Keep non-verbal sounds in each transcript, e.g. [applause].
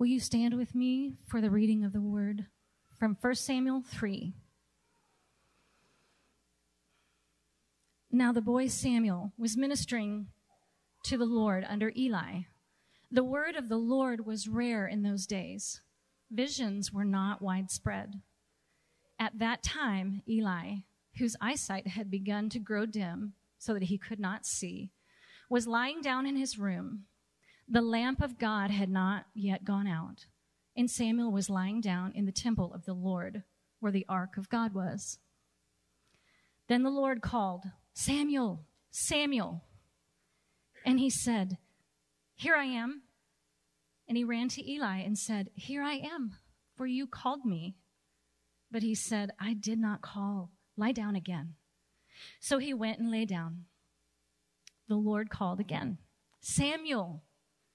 Will you stand with me for the reading of the word from 1 Samuel 3? Now the boy Samuel was ministering to the Lord under Eli. The word of the Lord was rare in those days. Visions were not widespread. At that time, Eli, whose eyesight had begun to grow dim so that he could not see, was lying down in his room. The lamp of God had not yet gone out, and Samuel was lying down in the temple of the Lord, where the ark of God was. Then the Lord called, Samuel, Samuel. And he said, Here I am. And he ran to Eli and said, Here I am, for you called me. But he said, I did not call. Lie down again. So he went and lay down. The Lord called again, Samuel,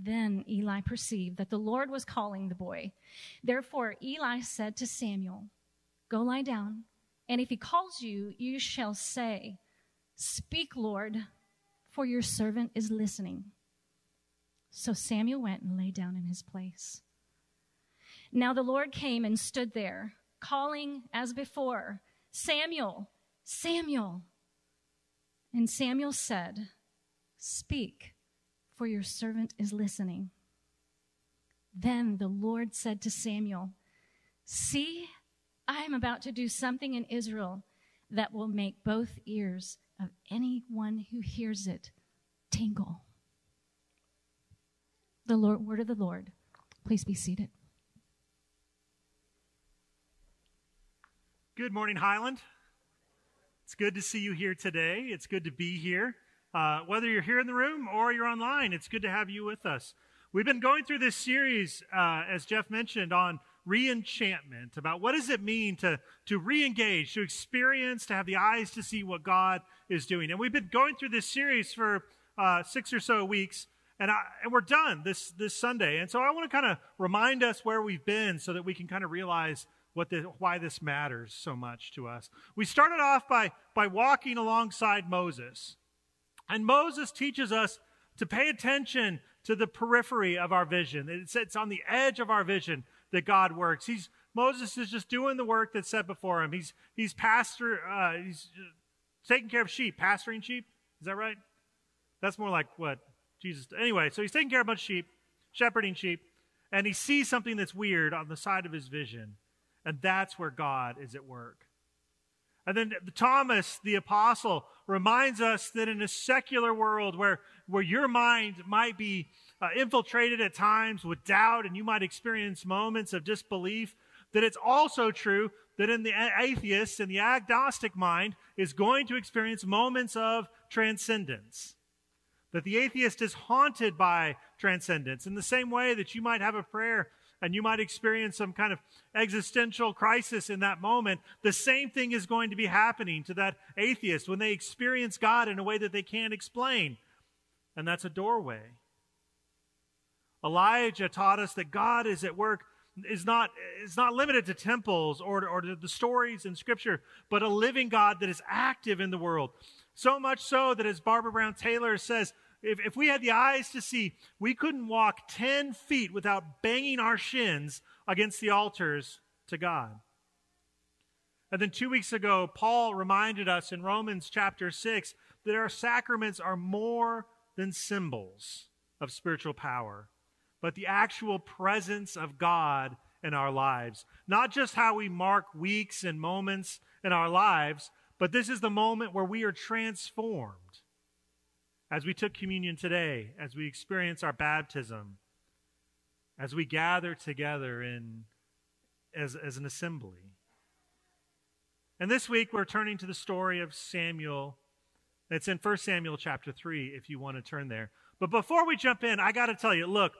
Then Eli perceived that the Lord was calling the boy. Therefore, Eli said to Samuel, Go lie down, and if he calls you, you shall say, Speak, Lord, for your servant is listening. So Samuel went and lay down in his place. Now the Lord came and stood there, calling as before, Samuel, Samuel. And Samuel said, Speak, for your servant is listening. Then the Lord said to Samuel, See, I am about to do something in Israel that will make both ears of anyone who hears it tingle. The Lord, word of the Lord. Please be seated. Good morning, Highland. It's good to see you here today. It's good to be here. Uh, whether you're here in the room or you're online, it's good to have you with us. We've been going through this series, uh, as Jeff mentioned, on reenchantment, about what does it mean to, to re-engage, to experience, to have the eyes to see what God is doing. And we've been going through this series for uh, six or so weeks, and, I, and we're done this, this Sunday. And so I want to kind of remind us where we've been so that we can kind of realize what the, why this matters so much to us. We started off by, by walking alongside Moses. And Moses teaches us to pay attention to the periphery of our vision. It's, it's on the edge of our vision that God works. He's Moses is just doing the work that's set before him. He's he's pastor uh, he's taking care of sheep, pastoring sheep. Is that right? That's more like what Jesus. Anyway, so he's taking care of a bunch of sheep, shepherding sheep, and he sees something that's weird on the side of his vision, and that's where God is at work. And then Thomas, the apostle, reminds us that in a secular world where, where your mind might be uh, infiltrated at times with doubt and you might experience moments of disbelief, that it's also true that in the atheist and the agnostic mind is going to experience moments of transcendence. That the atheist is haunted by transcendence in the same way that you might have a prayer and you might experience some kind of existential crisis in that moment. The same thing is going to be happening to that atheist when they experience God in a way that they can't explain. And that's a doorway. Elijah taught us that God is at work is not is not limited to temples or, or to the stories in scripture but a living god that is active in the world so much so that as barbara brown taylor says if, if we had the eyes to see we couldn't walk 10 feet without banging our shins against the altars to god and then two weeks ago paul reminded us in romans chapter 6 that our sacraments are more than symbols of spiritual power but the actual presence of God in our lives. Not just how we mark weeks and moments in our lives, but this is the moment where we are transformed. As we took communion today, as we experience our baptism, as we gather together in, as, as an assembly. And this week we're turning to the story of Samuel. It's in 1 Samuel chapter 3, if you want to turn there. But before we jump in, I got to tell you look,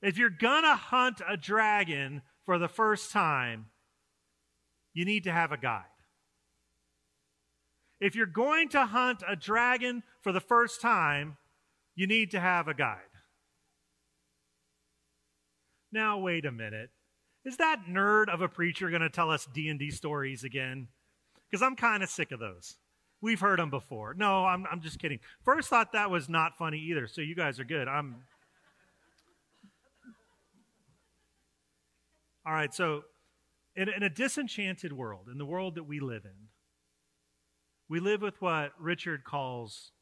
if you're gonna hunt a dragon for the first time, you need to have a guide. If you're going to hunt a dragon for the first time, you need to have a guide. Now, wait a minute. Is that nerd of a preacher going to tell us D&D stories again? Because I'm kind of sick of those. We've heard them before. No, I'm, I'm just kidding. First thought that was not funny either, so you guys are good. I'm. All right, so in, in a disenchanted world, in the world that we live in, we live with what Richard calls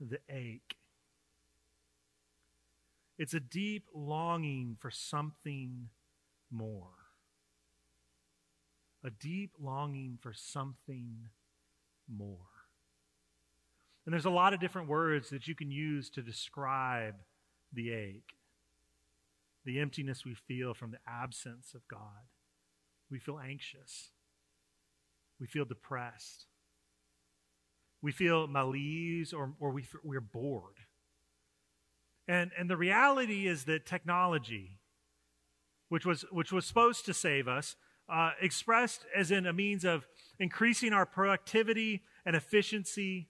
the ache. It's a deep longing for something more. A deep longing for something more. And there's a lot of different words that you can use to describe the ache, the emptiness we feel from the absence of God. We feel anxious. We feel depressed. We feel malaise or, or we, we're bored. And, and the reality is that technology, which was, which was supposed to save us, uh, expressed as in a means of increasing our productivity and efficiency,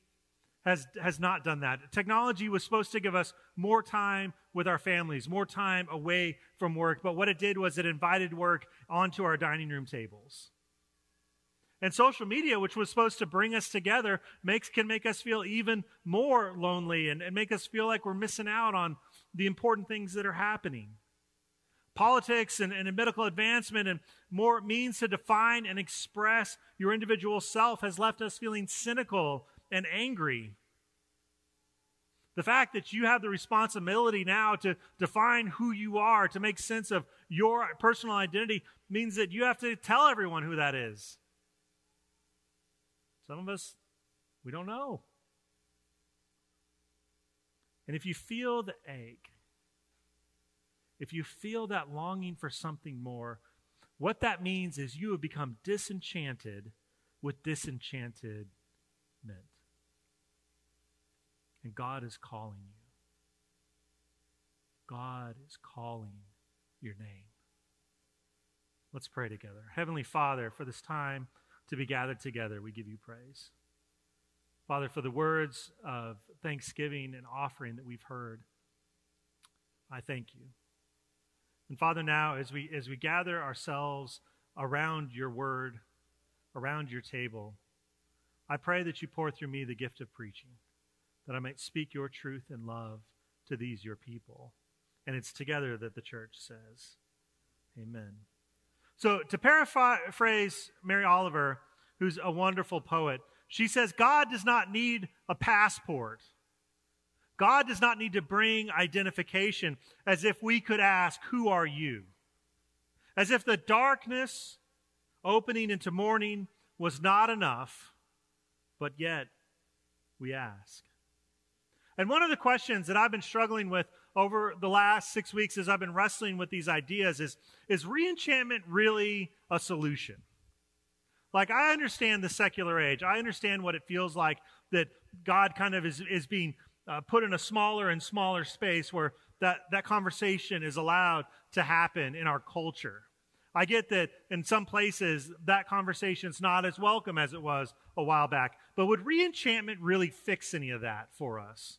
has, has not done that. Technology was supposed to give us more time with our families, more time away from work, but what it did was it invited work onto our dining room tables. And social media, which was supposed to bring us together, makes, can make us feel even more lonely and, and make us feel like we're missing out on the important things that are happening. Politics and, and medical advancement and more means to define and express your individual self has left us feeling cynical and angry. The fact that you have the responsibility now to define who you are, to make sense of your personal identity, means that you have to tell everyone who that is. Some of us, we don't know. And if you feel the ache, if you feel that longing for something more, what that means is you have become disenchanted with disenchantedment. And God is calling you. God is calling your name. Let's pray together. Heavenly Father, for this time, to be gathered together, we give you praise. Father, for the words of thanksgiving and offering that we've heard, I thank you. And Father, now as we as we gather ourselves around your word, around your table, I pray that you pour through me the gift of preaching, that I might speak your truth and love to these your people. And it's together that the church says, Amen. So, to paraphrase Mary Oliver, who's a wonderful poet, she says, God does not need a passport. God does not need to bring identification as if we could ask, Who are you? As if the darkness opening into morning was not enough, but yet we ask. And one of the questions that I've been struggling with over the last six weeks as I've been wrestling with these ideas is is reenchantment really a solution? Like, I understand the secular age. I understand what it feels like that God kind of is, is being uh, put in a smaller and smaller space where that, that conversation is allowed to happen in our culture. I get that in some places that conversation's not as welcome as it was a while back. But would reenchantment really fix any of that for us?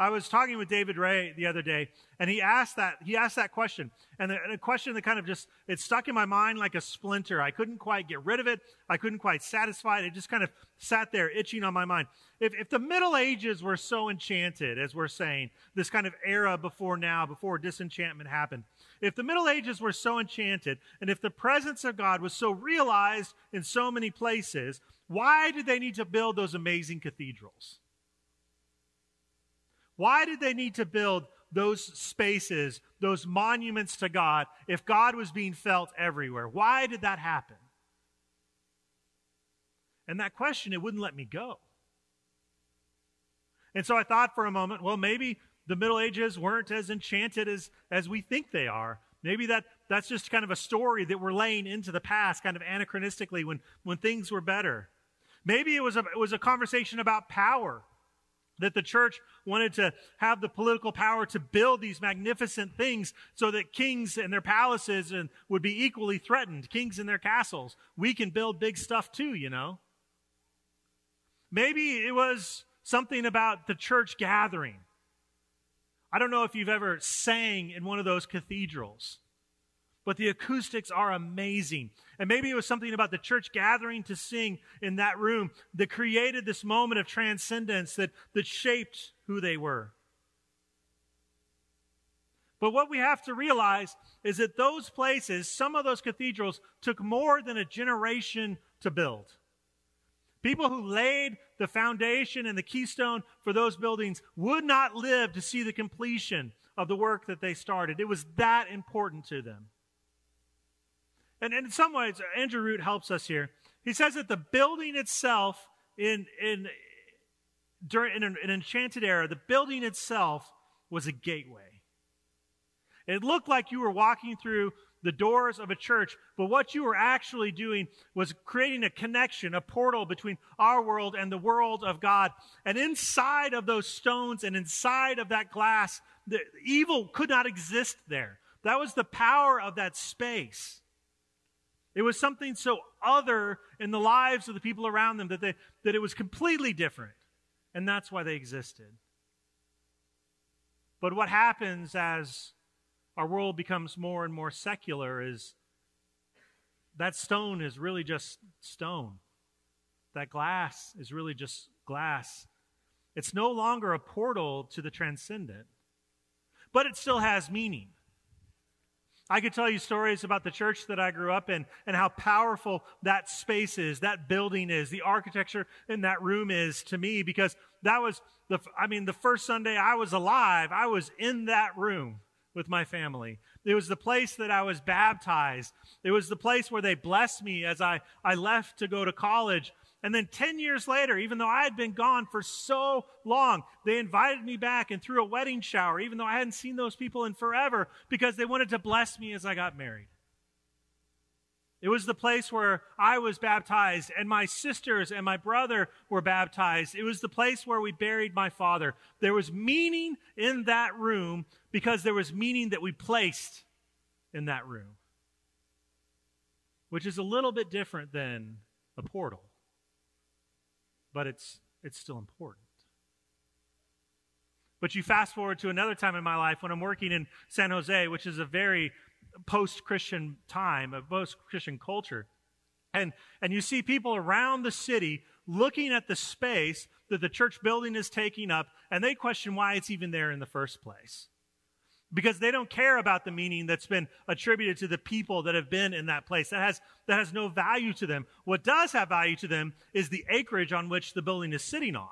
I was talking with David Ray the other day, and he asked that he asked that question, and a question that kind of just it stuck in my mind like a splinter. I couldn't quite get rid of it. I couldn't quite satisfy it. It just kind of sat there itching on my mind. If if the Middle Ages were so enchanted, as we're saying, this kind of era before now, before disenchantment happened, if the Middle Ages were so enchanted, and if the presence of God was so realized in so many places, why did they need to build those amazing cathedrals? Why did they need to build those spaces, those monuments to God, if God was being felt everywhere? Why did that happen? And that question, it wouldn't let me go. And so I thought for a moment, well, maybe the Middle Ages weren't as enchanted as, as we think they are. Maybe that, that's just kind of a story that we're laying into the past, kind of anachronistically, when, when things were better. Maybe it was a, it was a conversation about power that the church wanted to have the political power to build these magnificent things so that kings and their palaces and would be equally threatened. Kings and their castles. We can build big stuff too you know. Maybe it was something about the church gathering. I don't know if you've ever sang in one of those cathedrals but the acoustics are amazing. And maybe it was something about the church gathering to sing in that room that created this moment of transcendence that, that shaped who they were. But what we have to realize is that those places, some of those cathedrals, took more than a generation to build. People who laid the foundation and the keystone for those buildings would not live to see the completion of the work that they started. It was that important to them. And, in some ways, Andrew Root helps us here. He says that the building itself in, in, during, in an, an enchanted era, the building itself was a gateway. It looked like you were walking through the doors of a church, but what you were actually doing was creating a connection, a portal between our world and the world of God. And inside of those stones and inside of that glass, the evil could not exist there. That was the power of that space. It was something so other in the lives of the people around them that, they, that it was completely different. And that's why they existed. But what happens as our world becomes more and more secular is that stone is really just stone. That glass is really just glass. It's no longer a portal to the transcendent, but it still has meaning. I could tell you stories about the church that I grew up in and how powerful that space is, that building is, the architecture in that room is to me because that was the, I mean, the first Sunday I was alive, I was in that room with my family. It was the place that I was baptized. It was the place where they blessed me as I, I left to go to college. And then 10 years later, even though I had been gone for so long, they invited me back and threw a wedding shower, even though I hadn't seen those people in forever, because they wanted to bless me as I got married. It was the place where I was baptized, and my sisters and my brother were baptized. It was the place where we buried my father. There was meaning in that room because there was meaning that we placed in that room, which is a little bit different than a portal but it's, it's still important. But you fast forward to another time in my life when I'm working in San Jose, which is a very post Christian time, a post Christian culture. And, and you see people around the city looking at the space that the church building is taking up, and they question why it's even there in the first place because they don't care about the meaning that's been attributed to the people that have been in that place. That has, that has no value to them. What does have value to them is the acreage on which the building is sitting on.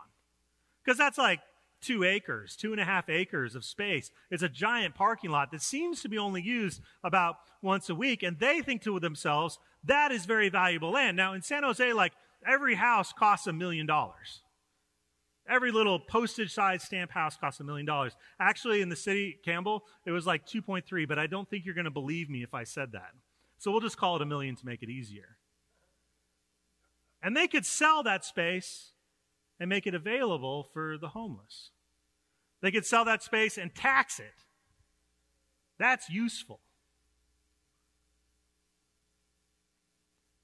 Because that's like two acres, two and a half acres of space. It's a giant parking lot that seems to be only used about once a week. And they think to themselves, that is very valuable land. Now, in San Jose, like every house costs a million dollars. Every little postage size stamp house costs a million dollars. Actually, in the city, Campbell, it was like 2.3, but I don't think you're going to believe me if I said that. So we'll just call it a million to make it easier. And they could sell that space and make it available for the homeless. They could sell that space and tax it. That's useful.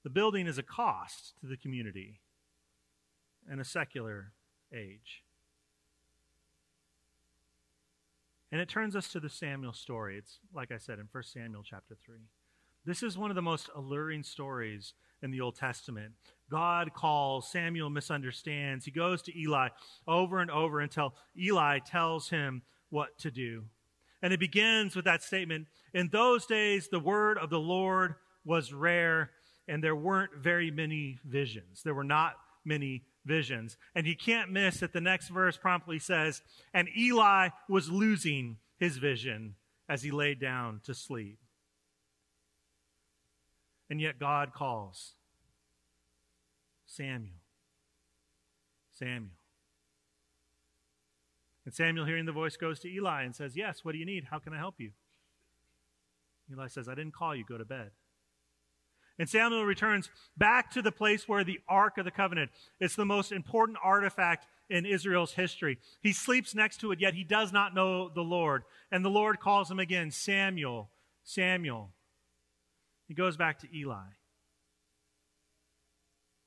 The building is a cost to the community and a secular age. And it turns us to the Samuel story. It's, like I said, in 1 Samuel chapter 3. This is one of the most alluring stories in the Old Testament. God calls, Samuel misunderstands. He goes to Eli over and over until Eli tells him what to do. And it begins with that statement In those days, the word of the Lord was rare, and there weren't very many visions. There were not many visions. And you can't miss that the next verse promptly says, And Eli was losing his vision as he lay down to sleep. And yet God calls Samuel. Samuel. And Samuel, hearing the voice, goes to Eli and says, Yes, what do you need? How can I help you? Eli says, I didn't call you, go to bed. And Samuel returns back to the place where the Ark of the Covenant, it's the most important artifact in Israel's history. He sleeps next to it, yet he does not know the Lord. And the Lord calls him again, Samuel, Samuel. He goes back to Eli.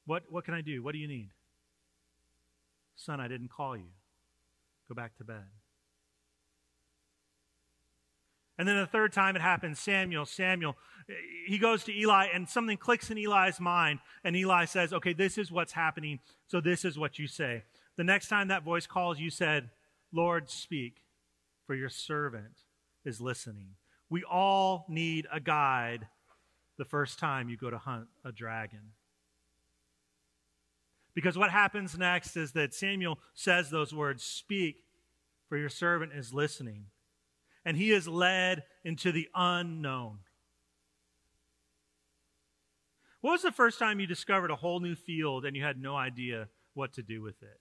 What, what can I do? What do you need? Son, I didn't call you. Go back to bed. And then the third time it happens, Samuel, Samuel, he goes to Eli and something clicks in Eli's mind. And Eli says, Okay, this is what's happening. So this is what you say. The next time that voice calls, you said, Lord, speak, for your servant is listening. We all need a guide the first time you go to hunt a dragon. Because what happens next is that Samuel says those words, Speak, for your servant is listening. And he is led into the unknown. What was the first time you discovered a whole new field and you had no idea what to do with it?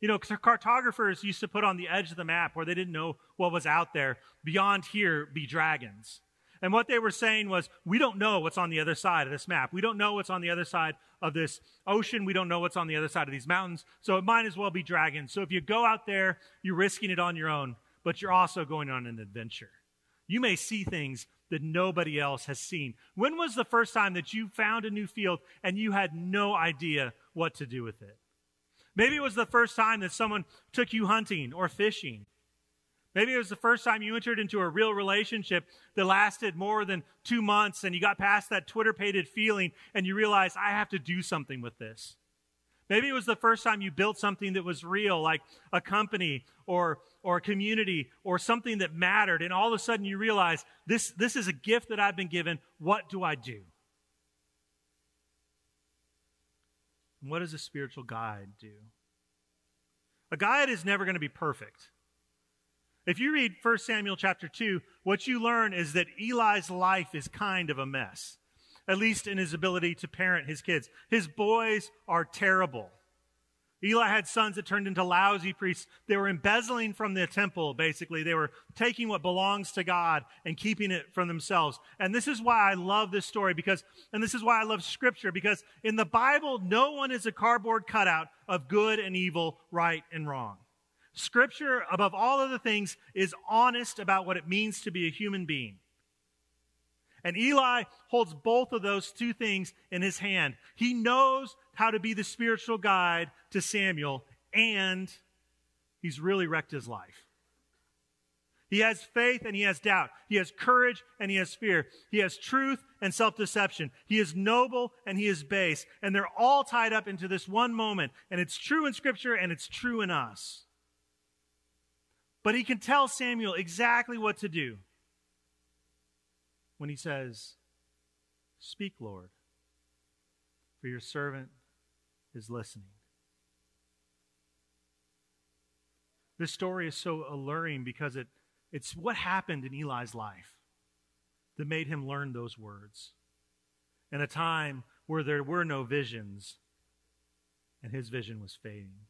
You know, cartographers used to put on the edge of the map where they didn't know what was out there. Beyond here be dragons. And what they were saying was, we don't know what's on the other side of this map. We don't know what's on the other side of this ocean. We don't know what's on the other side of these mountains. So it might as well be dragons. So if you go out there, you're risking it on your own, but you're also going on an adventure. You may see things that nobody else has seen. When was the first time that you found a new field and you had no idea what to do with it? Maybe it was the first time that someone took you hunting or fishing. Maybe it was the first time you entered into a real relationship that lasted more than two months and you got past that Twitter pated feeling and you realized, I have to do something with this. Maybe it was the first time you built something that was real, like a company or, or a community or something that mattered. And all of a sudden you realize, this, this is a gift that I've been given. What do I do? what does a spiritual guide do? A guide is never going to be perfect. If you read 1 Samuel chapter 2, what you learn is that Eli's life is kind of a mess, at least in his ability to parent his kids. His boys are terrible. Eli had sons that turned into lousy priests. They were embezzling from the temple, basically. They were taking what belongs to God and keeping it from themselves. And this is why I love this story because, and this is why I love scripture because in the Bible, no one is a cardboard cutout of good and evil, right and wrong. Scripture, above all other things, is honest about what it means to be a human being. And Eli holds both of those two things in his hand. He knows how to be the spiritual guide to Samuel, and he's really wrecked his life. He has faith and he has doubt. He has courage and he has fear. He has truth and self deception. He is noble and he is base. And they're all tied up into this one moment. And it's true in Scripture and it's true in us. But he can tell Samuel exactly what to do when he says, Speak, Lord, for your servant is listening. This story is so alluring because it, it's what happened in Eli's life that made him learn those words. In a time where there were no visions and his vision was fading.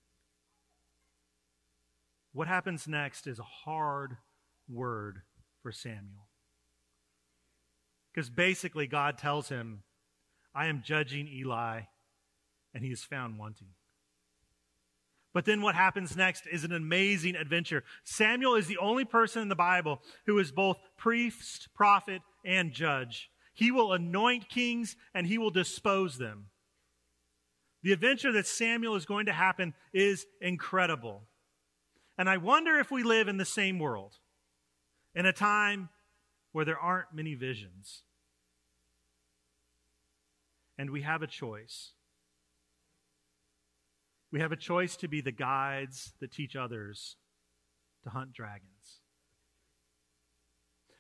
What happens next is a hard word for Samuel. Because basically, God tells him, I am judging Eli, and he is found wanting. But then what happens next is an amazing adventure. Samuel is the only person in the Bible who is both priest, prophet, and judge. He will anoint kings and he will dispose them. The adventure that Samuel is going to happen is incredible. And I wonder if we live in the same world, in a time where there aren't many visions. And we have a choice. We have a choice to be the guides that teach others to hunt dragons.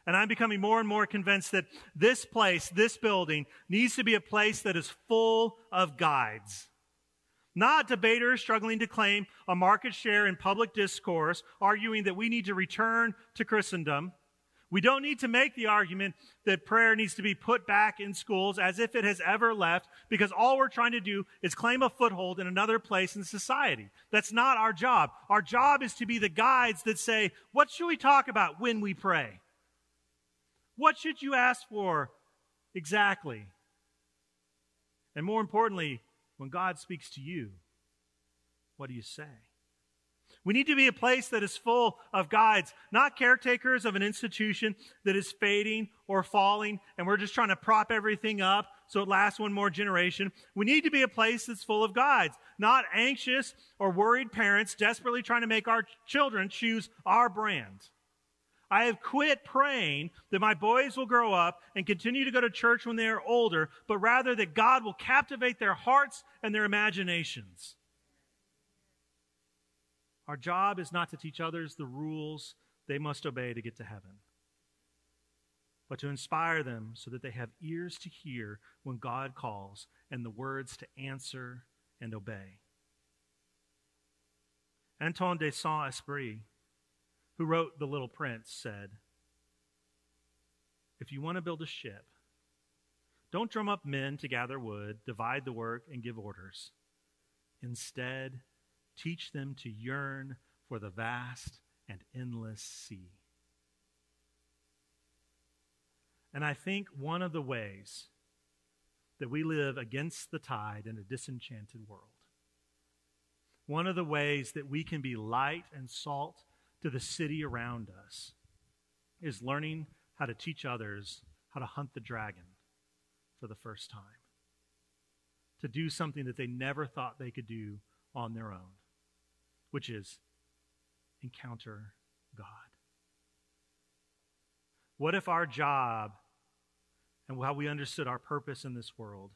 And I'm becoming more and more convinced that this place, this building, needs to be a place that is full of guides not debaters struggling to claim a market share in public discourse, arguing that we need to return to Christendom. We don't need to make the argument that prayer needs to be put back in schools as if it has ever left, because all we're trying to do is claim a foothold in another place in society. That's not our job. Our job is to be the guides that say, what should we talk about when we pray? What should you ask for exactly? And more importantly, when God speaks to you, What do you say? We need to be a place that is full of guides, not caretakers of an institution that is fading or falling, and we're just trying to prop everything up so it lasts one more generation. We need to be a place that's full of guides, not anxious or worried parents desperately trying to make our children choose our brand. I have quit praying that my boys will grow up and continue to go to church when they are older, but rather that God will captivate their hearts and their imaginations. Our job is not to teach others the rules they must obey to get to heaven, but to inspire them so that they have ears to hear when God calls and the words to answer and obey. Antoine de Saint Exupéry, who wrote The Little Prince, said, If you want to build a ship, don't drum up men to gather wood, divide the work, and give orders. Instead, Teach them to yearn for the vast and endless sea. And I think one of the ways that we live against the tide in a disenchanted world, one of the ways that we can be light and salt to the city around us, is learning how to teach others how to hunt the dragon for the first time, to do something that they never thought they could do on their own which is encounter God. What if our job and how we understood our purpose in this world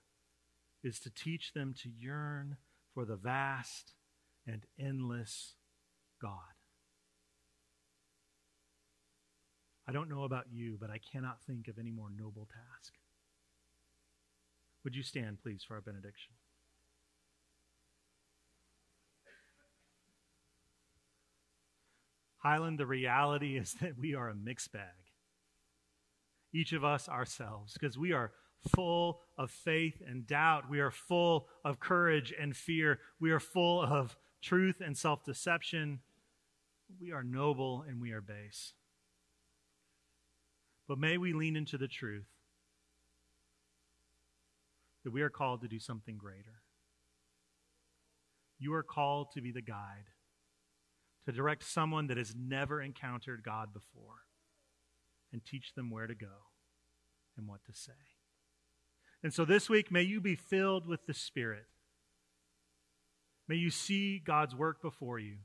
is to teach them to yearn for the vast and endless God? I don't know about you, but I cannot think of any more noble task. Would you stand, please, for our benediction? Highland, the reality [laughs] is that we are a mixed bag. Each of us ourselves, because we are full of faith and doubt. We are full of courage and fear. We are full of truth and self deception. We are noble and we are base. But may we lean into the truth that we are called to do something greater. You are called to be the guide to direct someone that has never encountered God before and teach them where to go and what to say. And so this week, may you be filled with the Spirit. May you see God's work before you.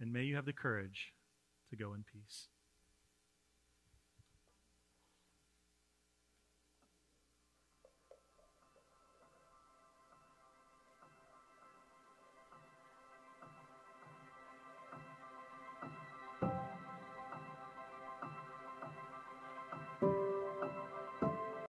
And may you have the courage to go in peace.